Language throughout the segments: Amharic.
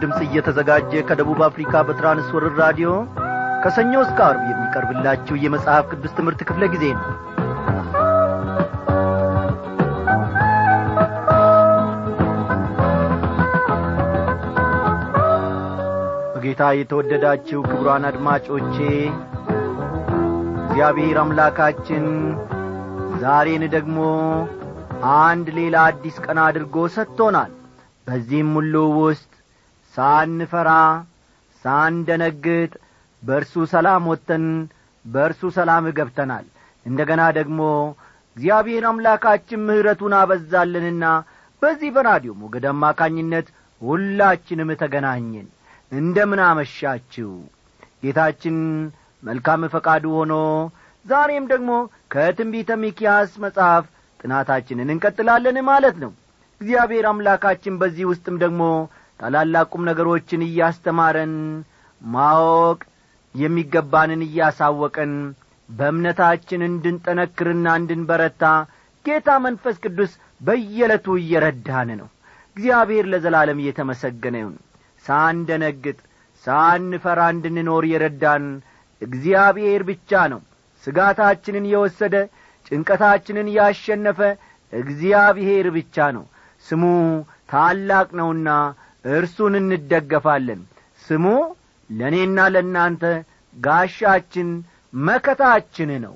ድምፅ እየተዘጋጀ ከደቡብ አፍሪካ በትራንስወርር ራዲዮ ከሰኞ እስከ አርብ የሚቀርብላችሁ የመጽሐፍ ቅዱስ ትምህርት ክፍለ ጊዜ ነው። በጌታ የተወደዳችሁ ክቡራን አድማጮቼ እግዚአብሔር አምላካችን ዛሬን ደግሞ አንድ ሌላ አዲስ ቀን አድርጎ ሰጥቶናል። በዚህም ሁሉ ውስጥ ሳንፈራ ሳንደነግጥ በእርሱ ሰላም ወጥተን በእርሱ ሰላም ገብተናል። እንደ ገና ደግሞ እግዚአብሔር አምላካችን ምሕረቱን አበዛልንና በዚህ በራዲዮ ሞገድ አማካኝነት ሁላችንም ተገናኘን። እንደምን አመሻችሁ! ጌታችን መልካም ፈቃዱ ሆኖ ዛሬም ደግሞ ከትንቢተ ሚኪያስ መጽሐፍ ጥናታችንን እንቀጥላለን ማለት ነው። እግዚአብሔር አምላካችን በዚህ ውስጥም ደግሞ ታላላቁም ነገሮችን እያስተማረን ማወቅ የሚገባንን እያሳወቀን በእምነታችን እንድንጠነክርና እንድንበረታ ጌታ መንፈስ ቅዱስ በየዕለቱ እየረዳን ነው። እግዚአብሔር ለዘላለም እየተመሰገነ ይሁን። ሳንደነግጥ ሳንፈራ እንድንኖር የረዳን እግዚአብሔር ብቻ ነው። ስጋታችንን የወሰደ ጭንቀታችንን ያሸነፈ እግዚአብሔር ብቻ ነው። ስሙ ታላቅ ነውና እርሱን እንደገፋለን። ስሙ ለእኔና ለእናንተ ጋሻችን መከታችን ነው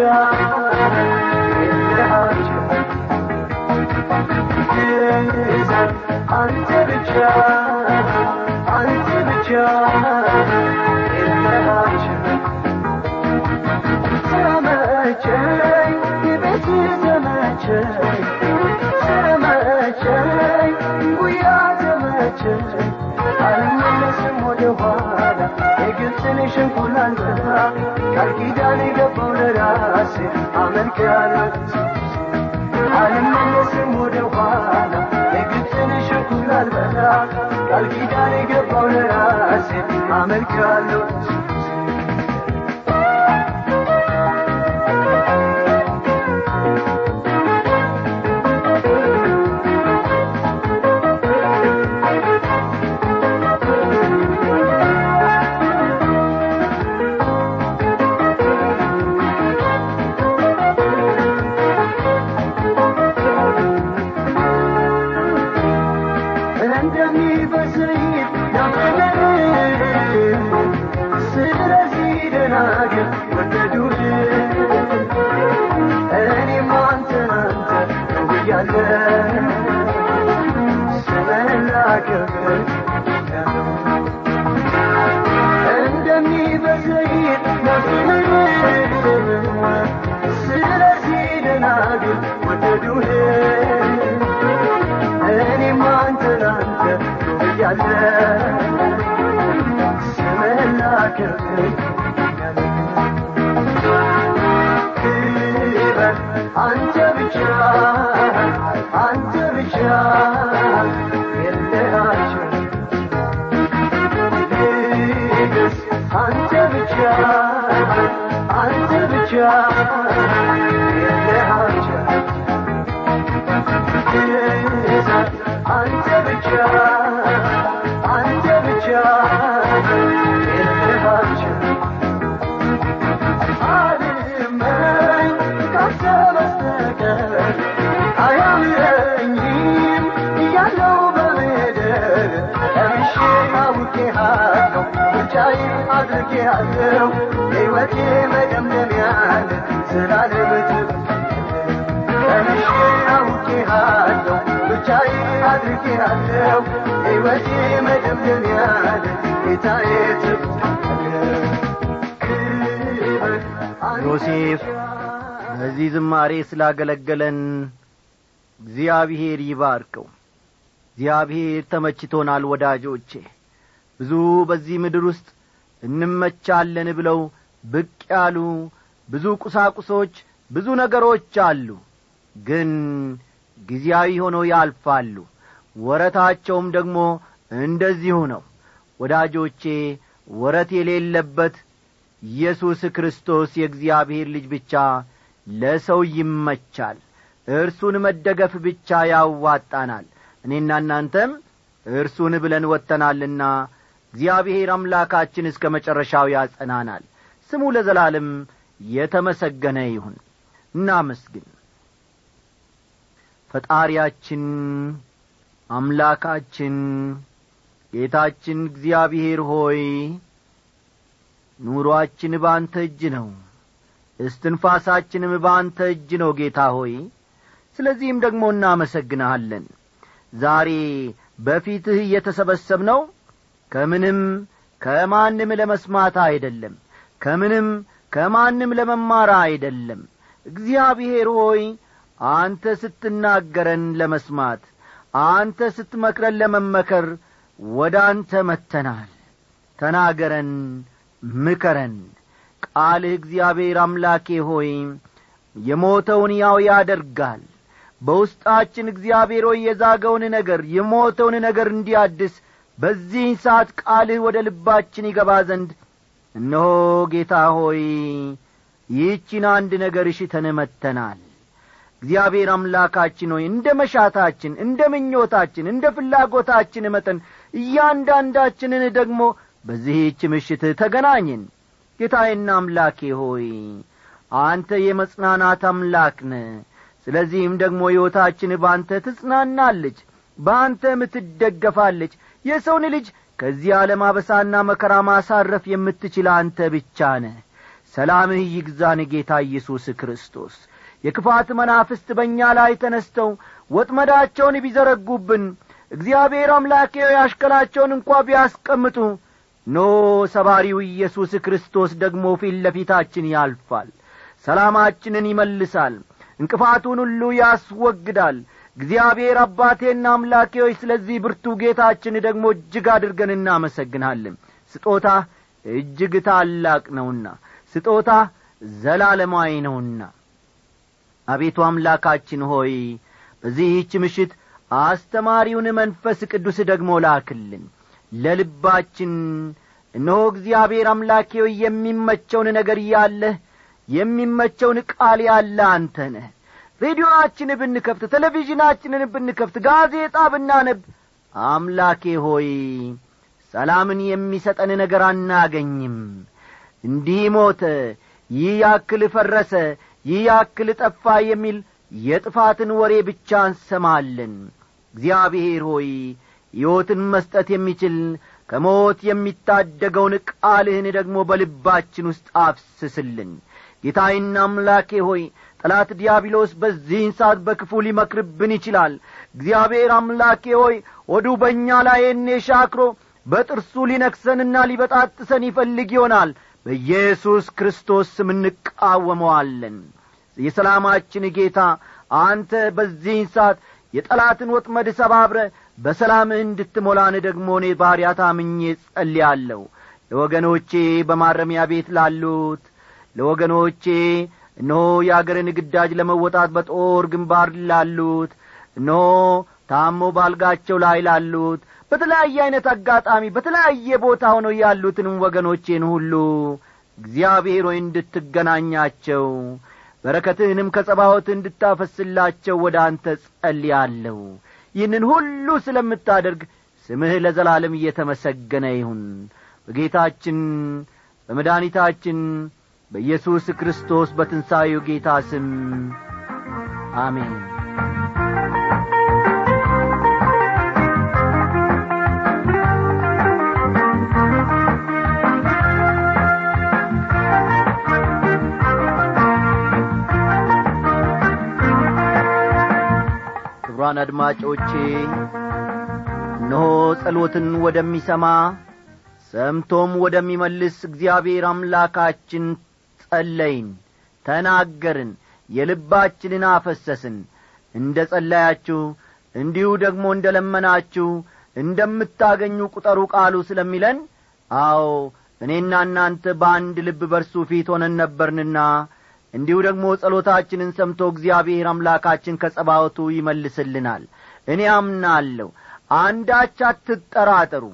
አንተ ብቻ የለሃቸው ግዛት አንተ ብቻ አንተ ብቻ የለሃቸው ተመቸኝ ቤት ተመቸኝ ተመቸኝ ጉያ ተመቸኝ አልመለስም ወደ ኋላ የግብፅን ሽንኩላን በላ ቃል ኪዳን ለራሴ አመልክሃለሁ። አልመለስም ወደ ኋላ የግብፅን ሽንኩል አልበላ ቃል ኪዳን የገባው ለራሴ አመልካለሁ እንደሚበሰይት አንተ ብቻ አንተ ብቻ አውቄሃለሁ ምርጫዬ አድርጌሃለሁ ሕይወቴ መደምደሚያን ስላለም ቀንሼ አውቄሃለሁ ብቻዬ አድርጌሃለሁ ሕይወቴ ዮሴፍ በዚህ ዝማሬ ስላገለገለን እግዚአብሔር ይባርከው እግዚአብሔር ተመችቶናል ወዳጆቼ። ብዙ በዚህ ምድር ውስጥ እንመቻለን ብለው ብቅ ያሉ ብዙ ቁሳቁሶች ብዙ ነገሮች አሉ ግን ጊዜያዊ ሆነው ያልፋሉ። ወረታቸውም ደግሞ እንደዚሁ ነው። ወዳጆቼ ወረት የሌለበት ኢየሱስ ክርስቶስ የእግዚአብሔር ልጅ ብቻ ለሰው ይመቻል። እርሱን መደገፍ ብቻ ያዋጣናል እኔና እናንተም እርሱን ብለን ወጥተናልና እግዚአብሔር አምላካችን እስከ መጨረሻው ያጸናናል። ስሙ ለዘላለም የተመሰገነ ይሁን። እናመስግን። ፈጣሪያችን አምላካችን ጌታችን እግዚአብሔር ሆይ ኑሮአችን በአንተ እጅ ነው። እስትንፋሳችንም በአንተ እጅ ነው ጌታ ሆይ። ስለዚህም ደግሞ እናመሰግንሃለን ዛሬ በፊትህ እየተሰበሰብ ነው ከምንም ከማንም ለመስማት አይደለም ከምንም ከማንም ለመማር አይደለም። እግዚአብሔር ሆይ አንተ ስትናገረን ለመስማት አንተ ስትመክረን ለመመከር ወደ አንተ መተናል ተናገረን ምከረን። ቃልህ እግዚአብሔር አምላኬ ሆይ የሞተውን ያው ያደርጋል በውስጣችን እግዚአብሔር ሆይ የዛገውን ነገር የሞተውን ነገር እንዲያድስ በዚህ ሰዓት ቃልህ ወደ ልባችን ይገባ ዘንድ እነሆ ጌታ ሆይ ይህቺን አንድ ነገር እሽተን መጥተናል። እግዚአብሔር አምላካችን ሆይ እንደ መሻታችን እንደ ምኞታችን እንደ ፍላጎታችን መጠን እያንዳንዳችንን ደግሞ በዚህች ምሽት ተገናኝን ጌታዬና አምላኬ ሆይ አንተ የመጽናናት አምላክ ነ ስለዚህም ደግሞ ሕይወታችን በአንተ ትጽናናለች በአንተም ትደገፋለች። የሰውን ልጅ ከዚህ ዓለም አበሳና መከራ ማሳረፍ የምትችል አንተ ብቻ ነ ሰላምህ ይግዛን ጌታ ኢየሱስ ክርስቶስ። የክፋት መናፍስት በእኛ ላይ ተነስተው ወጥመዳቸውን ቢዘረጉብን እግዚአብሔር አምላኬ ያሽከላቸውን እንኳ ቢያስቀምጡ ኖ ሰባሪው ኢየሱስ ክርስቶስ ደግሞ ፊት ለፊታችን ያልፋል ሰላማችንን ይመልሳል እንቅፋቱን ሁሉ ያስወግዳል። እግዚአብሔር አባቴና አምላኬ ሆይ ስለዚህ ብርቱ ጌታችን ደግሞ እጅግ አድርገን እናመሰግናለን ስጦታ እጅግ ታላቅ ነውና ስጦታ ዘላለማዊ ነውና። አቤቱ አምላካችን ሆይ በዚህች ምሽት አስተማሪውን መንፈስ ቅዱስ ደግሞ ላክልን። ለልባችን እነሆ እግዚአብሔር አምላኬ የሚመቸውን ነገር ያለህ የሚመቸውን ቃል ያለ አንተ ነህ ሬዲዮናችን ብንከፍት ቴሌቪዥናችንን ብንከፍት ጋዜጣ ብናነብ አምላኬ ሆይ ሰላምን የሚሰጠን ነገር አናገኝም። እንዲህ ሞተ ይህ ያክል ፈረሰ ይህ ያክል ጠፋ የሚል የጥፋትን ወሬ ብቻ እንሰማለን። እግዚአብሔር ሆይ ሕይወትን መስጠት የሚችል ከሞት የሚታደገውን ቃልህን ደግሞ በልባችን ውስጥ አፍስስልን። ጌታዬና አምላኬ ሆይ ጠላት ዲያብሎስ በዚህን ሰዓት በክፉ ሊመክርብን ይችላል። እግዚአብሔር አምላኬ ሆይ ወዱ በእኛ ላይ እኔ ሻክሮ በጥርሱ ሊነክሰንና ሊበጣጥሰን ይፈልግ ይሆናል። በኢየሱስ ክርስቶስ ስም እንቃወመዋለን። የሰላማችን ጌታ አንተ በዚህን ሰዓት የጠላትን ወጥመድ ሰባብረ በሰላምህ እንድትሞላን ደግሞ እኔ ባሪያ ታምኜ ጸልያለሁ ለወገኖቼ በማረሚያ ቤት ላሉት ለወገኖቼ እነሆ የአገርን ግዳጅ ለመወጣት በጦር ግንባር ላሉት እነሆ ታሞ ባልጋቸው ላይ ላሉት በተለያየ ዐይነት አጋጣሚ በተለያየ ቦታ ሆነው ያሉትንም ወገኖቼን ሁሉ እግዚአብሔር ሆይ እንድትገናኛቸው በረከትህንም ከጸባዖት እንድታፈስላቸው ወደ አንተ ጸልያለሁ። ይህንን ሁሉ ስለምታደርግ ስምህ ለዘላለም እየተመሰገነ ይሁን። በጌታችን በመድኃኒታችን በኢየሱስ ክርስቶስ በትንሣኤው ጌታ ስም አሜን። ክቡራን አድማጮቼ እነሆ ጸሎትን ወደሚሰማ ሰምቶም ወደሚመልስ እግዚአብሔር አምላካችን ጸለይን ተናገርን የልባችንን አፈሰስን። እንደ ጸለያችሁ እንዲሁ ደግሞ እንደ ለመናችሁ እንደምታገኙ ቁጠሩ ቃሉ ስለሚለን አዎ እኔና እናንተ በአንድ ልብ በርሱ ፊት ሆነን ነበርንና እንዲሁ ደግሞ ጸሎታችንን ሰምቶ እግዚአብሔር አምላካችን ከጸባወቱ ይመልስልናል። እኔ አምናለሁ አንዳች አትጠራጠሩ።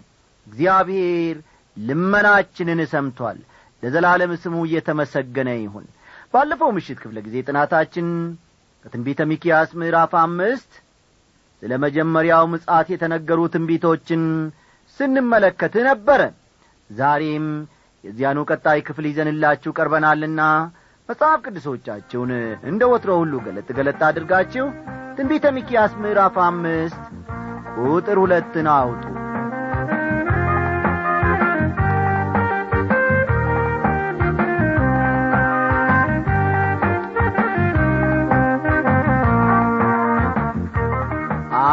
እግዚአብሔር ልመናችንን ሰምቶአል ለዘላለም ስሙ እየተመሰገነ ይሁን። ባለፈው ምሽት ክፍለ ጊዜ ጥናታችን ከትንቢተ ሚኪያስ ምዕራፍ አምስት ስለ መጀመሪያው ምጻት የተነገሩ ትንቢቶችን ስንመለከት ነበረ። ዛሬም የዚያኑ ቀጣይ ክፍል ይዘንላችሁ ቀርበናልና መጽሐፍ ቅዱሶቻችሁን እንደ ወትሮ ሁሉ ገለጥ ገለጥ አድርጋችሁ ትንቢተ ሚኪያስ ምዕራፍ አምስት ቁጥር ሁለትን አውጡ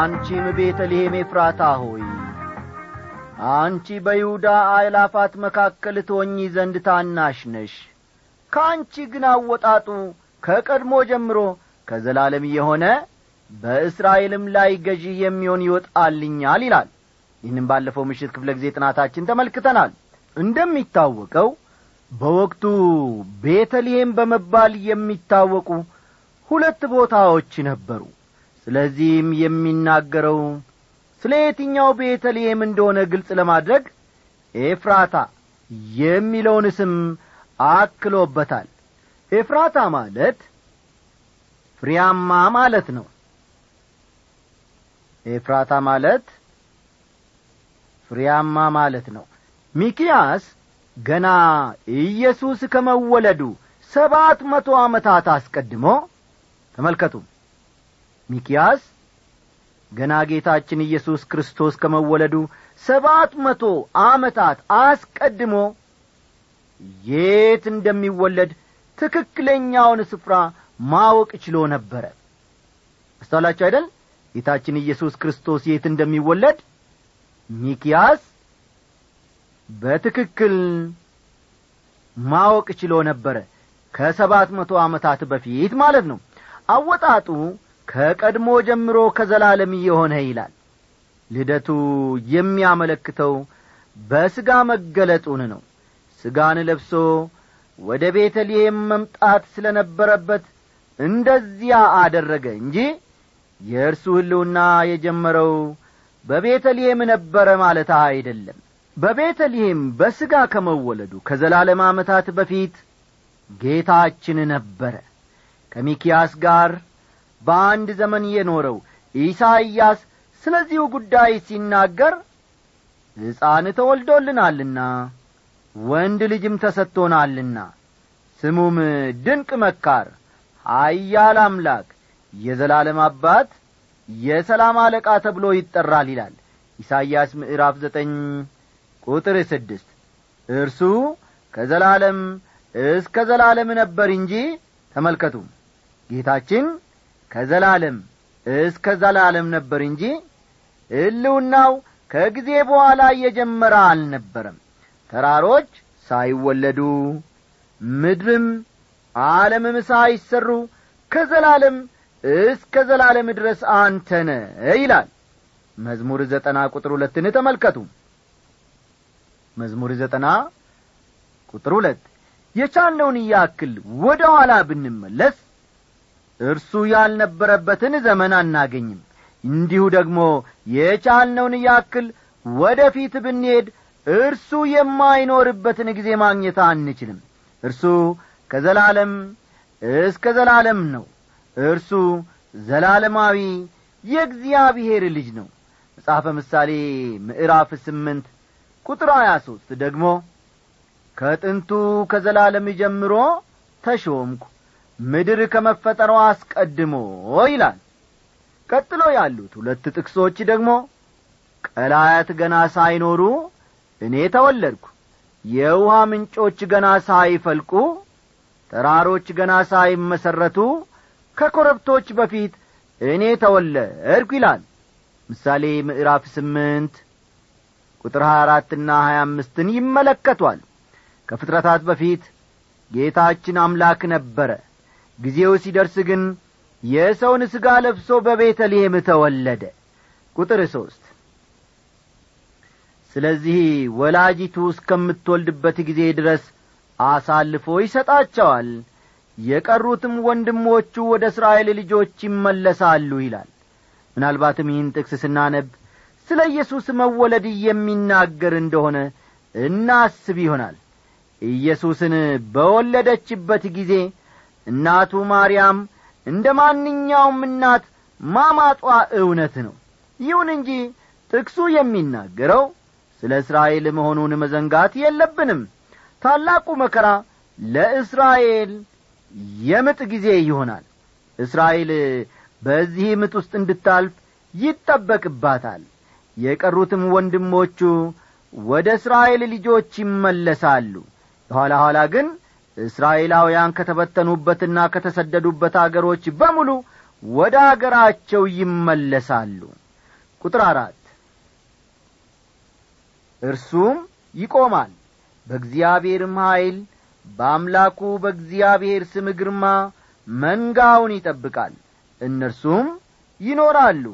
አንቺም ቤተልሔም ኤፍራታ ሆይ አንቺ በይሁዳ አእላፋት መካከል ትሆኚ ዘንድ ታናሽ ነሽ። ከአንቺ ግን አወጣጡ ከቀድሞ ጀምሮ ከዘላለም የሆነ በእስራኤልም ላይ ገዢ የሚሆን ይወጣልኛል ይላል። ይህንም ባለፈው ምሽት ክፍለ ጊዜ ጥናታችን ተመልክተናል። እንደሚታወቀው በወቅቱ ቤተልሔም በመባል የሚታወቁ ሁለት ቦታዎች ነበሩ ስለዚህም የሚናገረው ስለ የትኛው ቤተልሔም እንደሆነ ግልጽ ለማድረግ ኤፍራታ የሚለውን ስም አክሎበታል። ኤፍራታ ማለት ፍሬያማ ማለት ነው። ኤፍራታ ማለት ፍሬያማ ማለት ነው። ሚኪያስ ገና ኢየሱስ ከመወለዱ ሰባት መቶ ዓመታት አስቀድሞ ተመልከቱ ሚኪያስ ገና ጌታችን ኢየሱስ ክርስቶስ ከመወለዱ ሰባት መቶ ዓመታት አስቀድሞ የት እንደሚወለድ ትክክለኛውን ስፍራ ማወቅ ችሎ ነበረ። አስተዋላችሁ አይደል? ጌታችን ኢየሱስ ክርስቶስ የት እንደሚወለድ ሚኪያስ በትክክል ማወቅ ችሎ ነበረ። ከሰባት መቶ ዓመታት በፊት ማለት ነው። አወጣጡ ከቀድሞ ጀምሮ ከዘላለም የሆነ ይላል። ልደቱ የሚያመለክተው በሥጋ መገለጡን ነው። ሥጋን ለብሶ ወደ ቤተልሔም መምጣት ስለ ነበረበት እንደዚያ አደረገ እንጂ የእርሱ ሕልውና የጀመረው በቤተልሔም ነበረ ማለት አይደለም። በቤተልሔም በሥጋ ከመወለዱ ከዘላለም ዓመታት በፊት ጌታችን ነበረ። ከሚኪያስ ጋር በአንድ ዘመን የኖረው ኢሳይያስ ስለዚሁ ጉዳይ ሲናገር ሕፃን ተወልዶልናልና ወንድ ልጅም ተሰጥቶናልና ስሙም ድንቅ መካር ኀያል አምላክ የዘላለም አባት የሰላም አለቃ ተብሎ ይጠራል ይላል ኢሳይያስ ምዕራፍ ዘጠኝ ቁጥር ስድስት። እርሱ ከዘላለም እስከ ዘላለም ነበር እንጂ ተመልከቱ። ጌታችን ከዘላለም እስከ ዘላለም ነበር እንጂ ሕልውናው ከጊዜ በኋላ እየጀመረ አልነበረም። ተራሮች ሳይወለዱ ምድርም ዓለምም ሳይሰሩ ከዘላለም እስከ ዘላለም ድረስ አንተነ ይላል። መዝሙር ዘጠና ቁጥር ሁለትን ተመልከቱ። መዝሙር ዘጠና ቁጥር ሁለት የቻልነውን ያክል ወደ ኋላ ብንመለስ እርሱ ያልነበረበትን ዘመን አናገኝም። እንዲሁ ደግሞ የቻልነውን ያክል ወደ ፊት ብንሄድ እርሱ የማይኖርበትን ጊዜ ማግኘት አንችልም። እርሱ ከዘላለም እስከ ዘላለም ነው። እርሱ ዘላለማዊ የእግዚአብሔር ልጅ ነው። መጽሐፈ ምሳሌ ምዕራፍ ስምንት ቁጥር ሀያ ሦስት ደግሞ ከጥንቱ ከዘላለም ጀምሮ ተሾምኩ ምድር ከመፈጠሯ አስቀድሞ ይላል። ቀጥሎ ያሉት ሁለት ጥቅሶች ደግሞ ቀላያት ገና ሳይኖሩ እኔ ተወለድኩ የውሃ ምንጮች ገና ሳይፈልቁ ተራሮች ገና ሳይመሠረቱ ከኮረብቶች በፊት እኔ ተወለድኩ ይላል። ምሳሌ ምዕራፍ ስምንት ቁጥር ሀያ አራትና ሀያ አምስትን ይመለከቷል። ከፍጥረታት በፊት ጌታችን አምላክ ነበረ ጊዜው ሲደርስ ግን የሰውን ሥጋ ለብሶ በቤተልሔም ተወለደ። ቁጥር ሦስት ስለዚህ ወላጂቱ እስከምትወልድበት ጊዜ ድረስ አሳልፎ ይሰጣቸዋል። የቀሩትም ወንድሞቹ ወደ እስራኤል ልጆች ይመለሳሉ ይላል። ምናልባትም ይህን ጥቅስ ስናነብ ስለ ኢየሱስ መወለድ የሚናገር እንደሆነ እናስብ ይሆናል። ኢየሱስን በወለደችበት ጊዜ እናቱ ማርያም እንደ ማንኛውም እናት ማማጧ እውነት ነው። ይሁን እንጂ ጥቅሱ የሚናገረው ስለ እስራኤል መሆኑን መዘንጋት የለብንም። ታላቁ መከራ ለእስራኤል የምጥ ጊዜ ይሆናል። እስራኤል በዚህ ምጥ ውስጥ እንድታልፍ ይጠበቅባታል። የቀሩትም ወንድሞቹ ወደ እስራኤል ልጆች ይመለሳሉ። የኋላ ኋላ ግን እስራኤላውያን ከተበተኑበትና ከተሰደዱበት አገሮች በሙሉ ወደ አገራቸው ይመለሳሉ። ቁጥር አራት እርሱም ይቆማል። በእግዚአብሔርም ኀይል በአምላኩ በእግዚአብሔር ስም ግርማ መንጋውን ይጠብቃል። እነርሱም ይኖራሉ።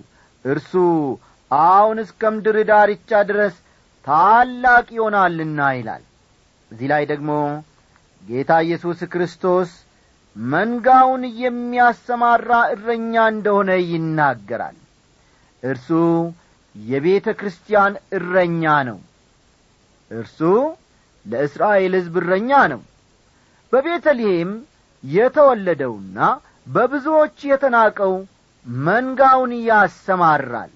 እርሱ አሁን እስከ ምድር ዳርቻ ድረስ ታላቅ ይሆናልና ይላል። እዚህ ላይ ደግሞ ጌታ ኢየሱስ ክርስቶስ መንጋውን የሚያሰማራ እረኛ እንደሆነ ይናገራል። እርሱ የቤተ ክርስቲያን እረኛ ነው። እርሱ ለእስራኤል ሕዝብ እረኛ ነው። በቤተልሔም የተወለደውና በብዙዎች የተናቀው መንጋውን ያሰማራል።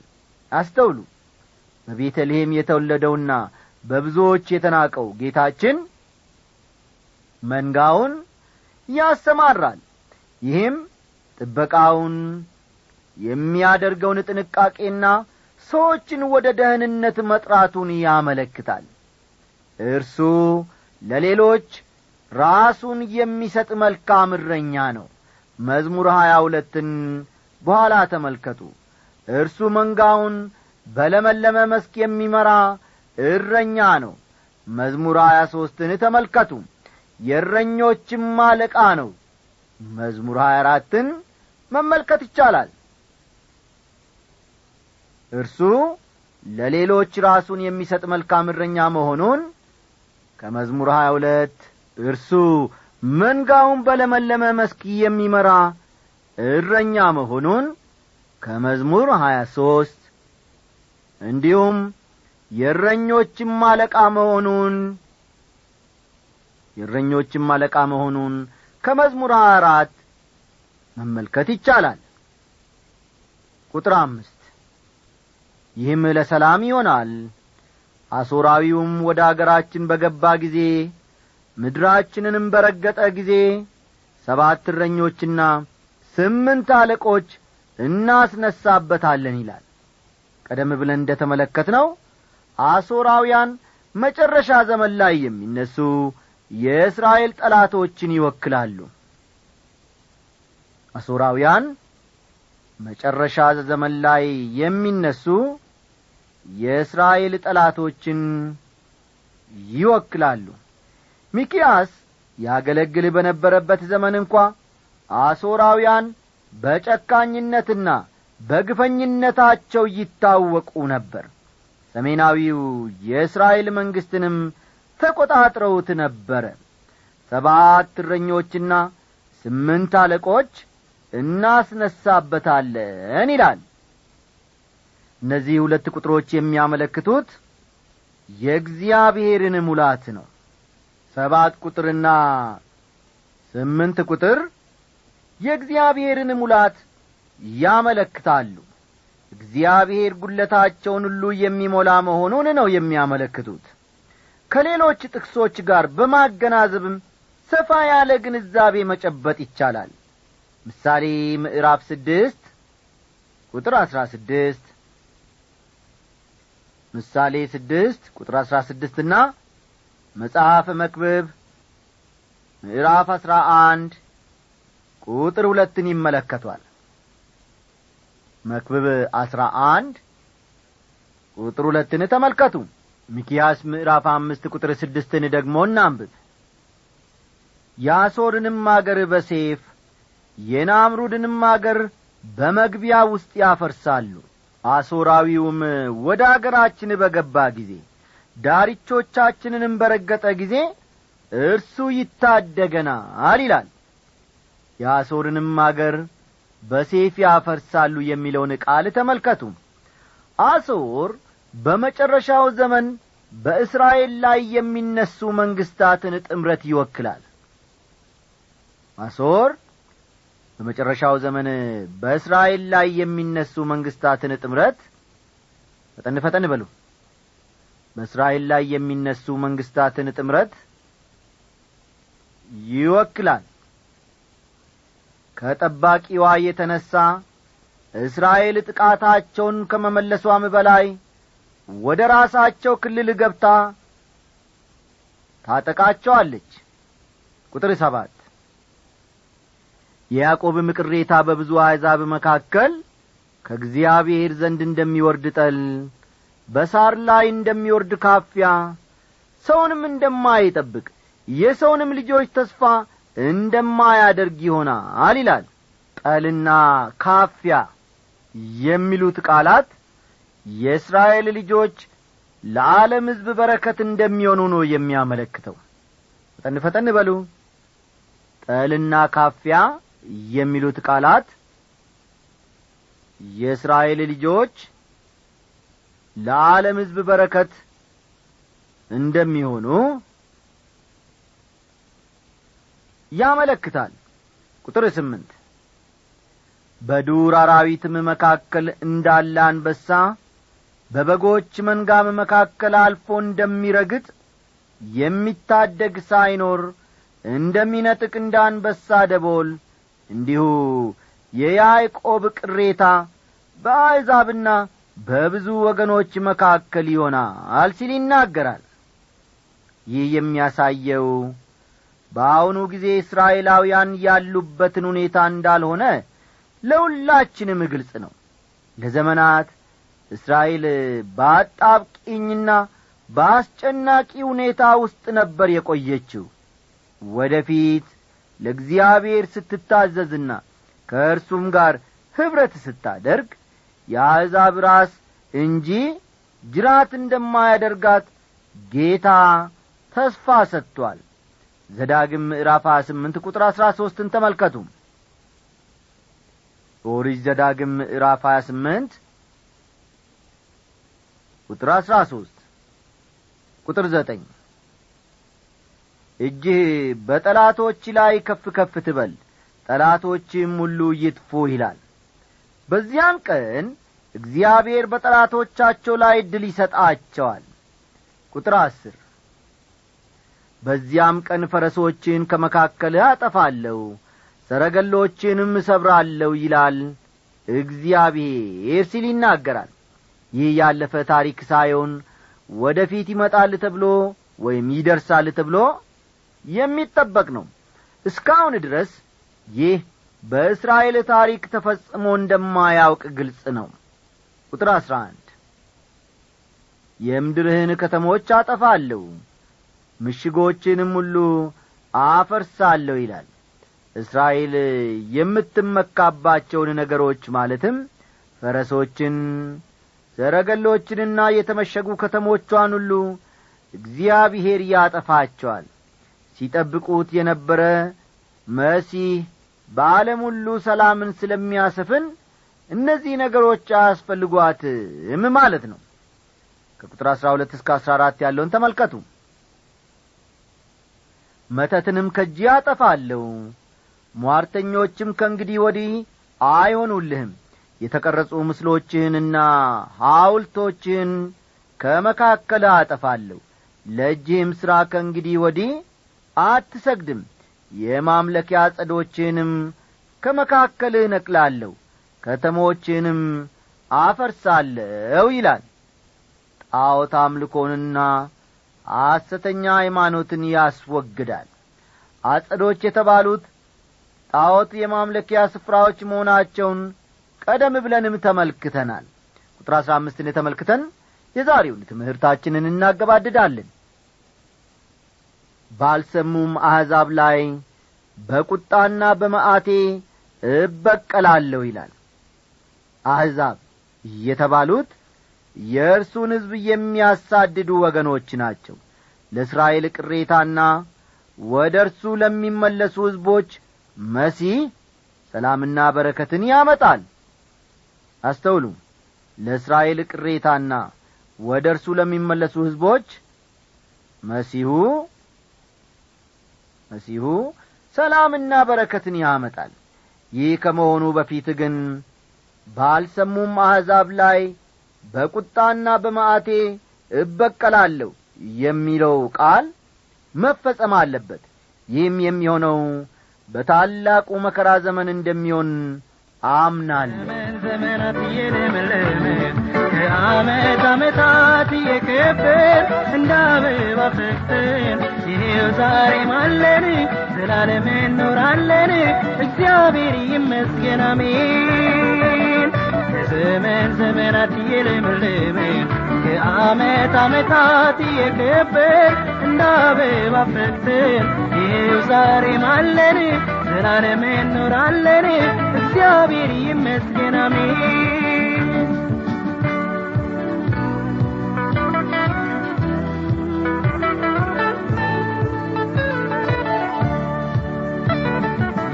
አስተውሉ። በቤተልሔም የተወለደውና በብዙዎች የተናቀው ጌታችን መንጋውን ያሰማራል። ይህም ጥበቃውን የሚያደርገውን ጥንቃቄና ሰዎችን ወደ ደህንነት መጥራቱን ያመለክታል። እርሱ ለሌሎች ራሱን የሚሰጥ መልካም እረኛ ነው። መዝሙር ሀያ ሁለትን በኋላ ተመልከቱ። እርሱ መንጋውን በለመለመ መስክ የሚመራ እረኛ ነው። መዝሙር ሀያ ሦስትን ተመልከቱ የእረኞችም አለቃ ነው። መዝሙር ሀያ አራትን መመልከት ይቻላል። እርሱ ለሌሎች ራሱን የሚሰጥ መልካም እረኛ መሆኑን ከመዝሙር ሀያ ሁለት እርሱ መንጋውን በለመለመ መስክ የሚመራ እረኛ መሆኑን ከመዝሙር ሀያ ሦስት እንዲሁም የእረኞችም አለቃ መሆኑን የእረኞችም አለቃ መሆኑን ከመዝሙር አራት መመልከት ይቻላል። ቁጥር አምስት ይህም ለሰላም ይሆናል። አሦራዊውም ወደ አገራችን በገባ ጊዜ ምድራችንንም በረገጠ ጊዜ ሰባት እረኞችና ስምንት አለቆች እናስነሳበታለን ይላል። ቀደም ብለን እንደ ተመለከት ነው አሦራውያን መጨረሻ ዘመን ላይ የሚነሱ የእስራኤል ጠላቶችን ይወክላሉ። አሦራውያን መጨረሻ ዘመን ላይ የሚነሱ የእስራኤል ጠላቶችን ይወክላሉ። ሚኪያስ ያገለግል በነበረበት ዘመን እንኳ አሦራውያን በጨካኝነትና በግፈኝነታቸው ይታወቁ ነበር። ሰሜናዊው የእስራኤል መንግሥትንም ተቈጣጥረውት ነበረ ሰባት እረኞችና ስምንት አለቆች እናስነሳበታለን ይላል። እነዚህ ሁለት ቁጥሮች የሚያመለክቱት የእግዚአብሔርን ሙላት ነው። ሰባት ቁጥርና ስምንት ቁጥር የእግዚአብሔርን ሙላት ያመለክታሉ። እግዚአብሔር ጒለታቸውን ሁሉ የሚሞላ መሆኑን ነው የሚያመለክቱት ከሌሎች ጥቅሶች ጋር በማገናዘብም ሰፋ ያለ ግንዛቤ መጨበጥ ይቻላል። ምሳሌ ምዕራፍ ስድስት ቁጥር አሥራ ስድስት ምሳሌ ስድስት ቁጥር አሥራ ስድስትና መጽሐፈ መክብብ ምዕራፍ አሥራ አንድ ቁጥር ሁለትን ይመለከቷል። መክብብ አስራ አንድ ቁጥር ሁለትን ተመልከቱ ሚኪያስ ምዕራፍ አምስት ቁጥር ስድስትን ደግሞ እናንብብ። የአሦርንም አገር በሴፍ የናምሩድንም አገር በመግቢያ ውስጥ ያፈርሳሉ። አሦራዊውም ወደ አገራችን በገባ ጊዜ ዳርቾቻችንንም በረገጠ ጊዜ እርሱ ይታደገናል ይላል። የአሦርንም አገር በሴፍ ያፈርሳሉ የሚለውን ቃል ተመልከቱ። አሦር በመጨረሻው ዘመን በእስራኤል ላይ የሚነሱ መንግስታትን ጥምረት ይወክላል። አሦር በመጨረሻው ዘመን በእስራኤል ላይ የሚነሱ መንግስታትን ጥምረት ፈጠን ፈጠን በሉ። በእስራኤል ላይ የሚነሱ መንግስታትን ጥምረት ይወክላል። ከጠባቂዋ የተነሣ እስራኤል ጥቃታቸውን ከመመለሷም በላይ ወደ ራሳቸው ክልል ገብታ ታጠቃቸዋለች። ቁጥር ሰባት የያዕቆብም ቅሬታ በብዙ አሕዛብ መካከል ከእግዚአብሔር ዘንድ እንደሚወርድ ጠል በሳር ላይ እንደሚወርድ ካፊያ ሰውንም እንደማይጠብቅ የሰውንም ልጆች ተስፋ እንደማያደርግ ይሆናል ይላል። ጠልና ካፊያ የሚሉት ቃላት የእስራኤል ልጆች ለዓለም ሕዝብ በረከት እንደሚሆኑ ነው የሚያመለክተው። ፈጠን ፈጠን በሉ። ጠልና ካፊያ የሚሉት ቃላት የእስራኤል ልጆች ለዓለም ሕዝብ በረከት እንደሚሆኑ ያመለክታል። ቁጥር ስምንት በዱር አራዊትም መካከል እንዳለ አንበሳ በበጎች መንጋም መካከል አልፎ እንደሚረግጥ የሚታደግ ሳይኖር እንደሚነጥቅ እንደ አንበሳ ደቦል እንዲሁ የያዕቆብ ቅሬታ በአሕዛብና በብዙ ወገኖች መካከል ይሆናል ሲል ይናገራል። ይህ የሚያሳየው በአሁኑ ጊዜ እስራኤላውያን ያሉበትን ሁኔታ እንዳልሆነ ለሁላችንም ግልጽ ነው። ለዘመናት እስራኤል በአጣብቂኝና በአስጨናቂ ሁኔታ ውስጥ ነበር የቆየችው። ወደ ፊት ለእግዚአብሔር ስትታዘዝና ከእርሱም ጋር ኅብረት ስታደርግ የአሕዛብ ራስ እንጂ ጅራት እንደማያደርጋት ጌታ ተስፋ ሰጥቶአል ዘዳግም ምዕራፍ ሀያ ስምንት ቁጥር አሥራ ሦስትን ተመልከቱ። ኦሪት ዘዳግም ምዕራፍ ሀያ ስምንት ቁጥር አሥራ ሦስት ቁጥር ዘጠኝ እጅህ በጠላቶች ላይ ከፍ ከፍ ትበል ጠላቶችም ሁሉ ይጥፉ ይላል። በዚያም ቀን እግዚአብሔር በጠላቶቻቸው ላይ ድል ይሰጣቸዋል። ቁጥር አስር በዚያም ቀን ፈረሶችን ከመካከልህ አጠፋለሁ ሰረገሎችንም እሰብራለሁ ይላል እግዚአብሔር ሲል ይናገራል ይህ ያለፈ ታሪክ ሳይሆን ወደ ፊት ይመጣል ተብሎ ወይም ይደርሳል ተብሎ የሚጠበቅ ነው። እስካሁን ድረስ ይህ በእስራኤል ታሪክ ተፈጽሞ እንደማያውቅ ግልጽ ነው። ቁጥር አሥራ አንድ የምድርህን ከተሞች አጠፋለሁ ምሽጎችንም ሁሉ አፈርሳለሁ ይላል። እስራኤል የምትመካባቸውን ነገሮች ማለትም ፈረሶችን ሰረገሎችንና የተመሸጉ ከተሞቿን ሁሉ እግዚአብሔር ያጠፋቸዋል። ሲጠብቁት የነበረ መሲህ በዓለም ሁሉ ሰላምን ስለሚያሰፍን እነዚህ ነገሮች አያስፈልጓትም ማለት ነው። ከቁጥር አሥራ ሁለት እስከ አሥራ አራት ያለውን ተመልከቱ። መተትንም ከጂ አጠፋለሁ ሟርተኞችም ከእንግዲህ ወዲህ አይሆኑልህም የተቀረጹ ምስሎችህንና ሐውልቶችህን ከመካከል አጠፋለሁ። ለእጅህም ሥራ ከእንግዲህ ወዲህ አትሰግድም። የማምለኪያ ጸዶችህንም ከመካከልህ ነቅላለሁ ከተሞችህንም አፈርሳለሁ ይላል። ጣዖት አምልኮንና ሐሰተኛ ሃይማኖትን ያስወግዳል። አጸዶች የተባሉት ጣዖት የማምለኪያ ስፍራዎች መሆናቸውን ቀደም ብለንም ተመልክተናል። ቁጥር አሥራ አምስትን ተመልክተን የዛሬውን ትምህርታችንን እናገባድዳለን። ባልሰሙም አሕዛብ ላይ በቁጣና በመዓቴ እበቀላለሁ ይላል። አሕዛብ የተባሉት የእርሱን ሕዝብ የሚያሳድዱ ወገኖች ናቸው። ለእስራኤል ቅሬታና ወደ እርሱ ለሚመለሱ ሕዝቦች መሲህ ሰላምና በረከትን ያመጣል አስተውሉ። ለእስራኤል ቅሬታና ወደ እርሱ ለሚመለሱ ሕዝቦች መሲሁ መሲሁ ሰላምና በረከትን ያመጣል። ይህ ከመሆኑ በፊት ግን ባልሰሙም አሕዛብ ላይ በቁጣና በማዕቴ እበቀላለሁ የሚለው ቃል መፈጸም አለበት። ይህም የሚሆነው በታላቁ መከራ ዘመን እንደሚሆን አምናለሁ። ዘመናት እየለመለመ ከአመት አመታት እየከበር እንደ አበባ ፈክተን ይሄው ዛሬም አለን ዘላለም እኖራለን እግዚአብሔር ይመስገን አሜን። ከዘመን ዘመናት እየለመለመ ከአመት አመታት እየከበር እንደ አበባ ይሄው ዛሬም አለን ዘላለም እኖራለን እግዚአብሔር ይመስገን አሜን።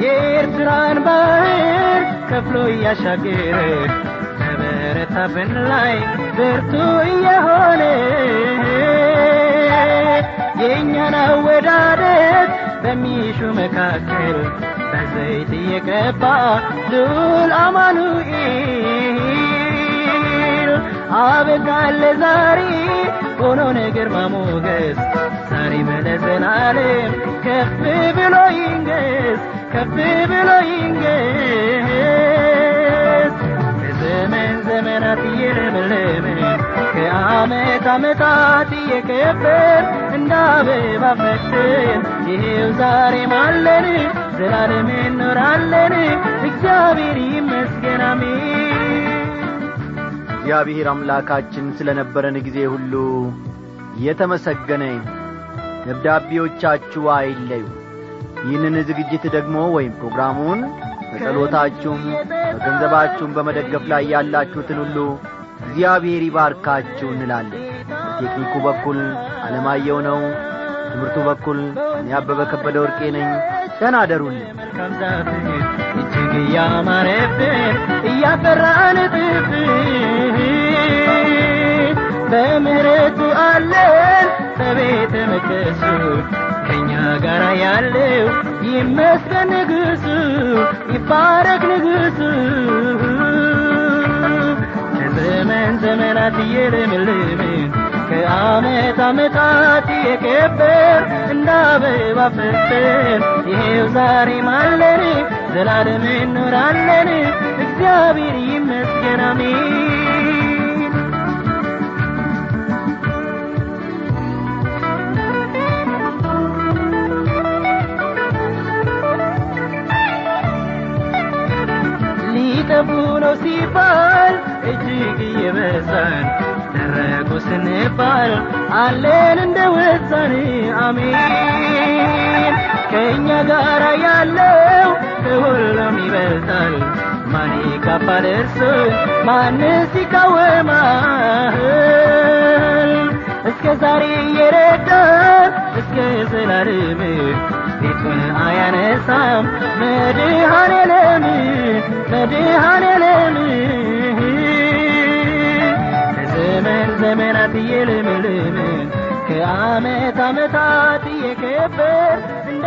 የኤርትራን ባህር ከፍሎ እያሻገረ ከበረታብን ላይ ብርቱ እየሆነ የእኛን አወዳደት በሚሹ መካከል በዘይት እየቀባ ልዑል አማኑኤል። አበቃለ ዛሬ ሆኖ ነገር ማሞገስ ዛሬ ለዘላለም ከፍ ብሎ ይንገስ ከፍ ብሎ ይንገስ። ከዘመን ዘመናት እየለመለመ ከአመት አመታት እየከበር እንደ አበባ ይሄው ዛሬም አለን ዘላለም እኖራለን እግዚአብሔር ይመስገን እግዚአብሔር አምላካችን ስለ ነበረን ጊዜ ሁሉ የተመሰገነ ደብዳቤዎቻችሁ አይለዩ። ይህንን ዝግጅት ደግሞ ወይም ፕሮግራሙን በጸሎታችሁም በገንዘባችሁም በመደገፍ ላይ ያላችሁትን ሁሉ እግዚአብሔር ይባርካችሁ እንላለን። በቴክኒኩ በኩል አለማየው ነው። ትምህርቱ በኩል እኔ አበበ ከበደ ወርቄ ነኝ ዛፍ እጅግ እያማረብን እያፈራን ጥፍ በምሕረቱ አለን። በቤተ መቅደሱ ከእኛ ጋር ያለው ይመስገን ንጉሡ ይባረክ ንጉሡ ከዘመን ዘመናት እየለመለምን ከአመት አመታት እየከበር እንደ አበባ ፈርተን ይሄው ዛሬም አለን ዘላለም እኖራለን እግዚአብሔር ይመስገን አሜን። ነው ሲባል እጅግ እየበዛን ስንባል አለን እንደ ወሳን አሜን። ከእኛ ጋር ያለው ከሁሉም ይበልጣል ማን ይጋፋል እርሱን ማንስ ይቃወማል? እስከ ዛሬ የረዳን እስከ ዘላለም ፊቱን አያነሳም። መድኃኔዓለም መድኃኔዓለም ከዘመን ዘመናት እየለመለመ ከአመት አመታት እየከበር እንደ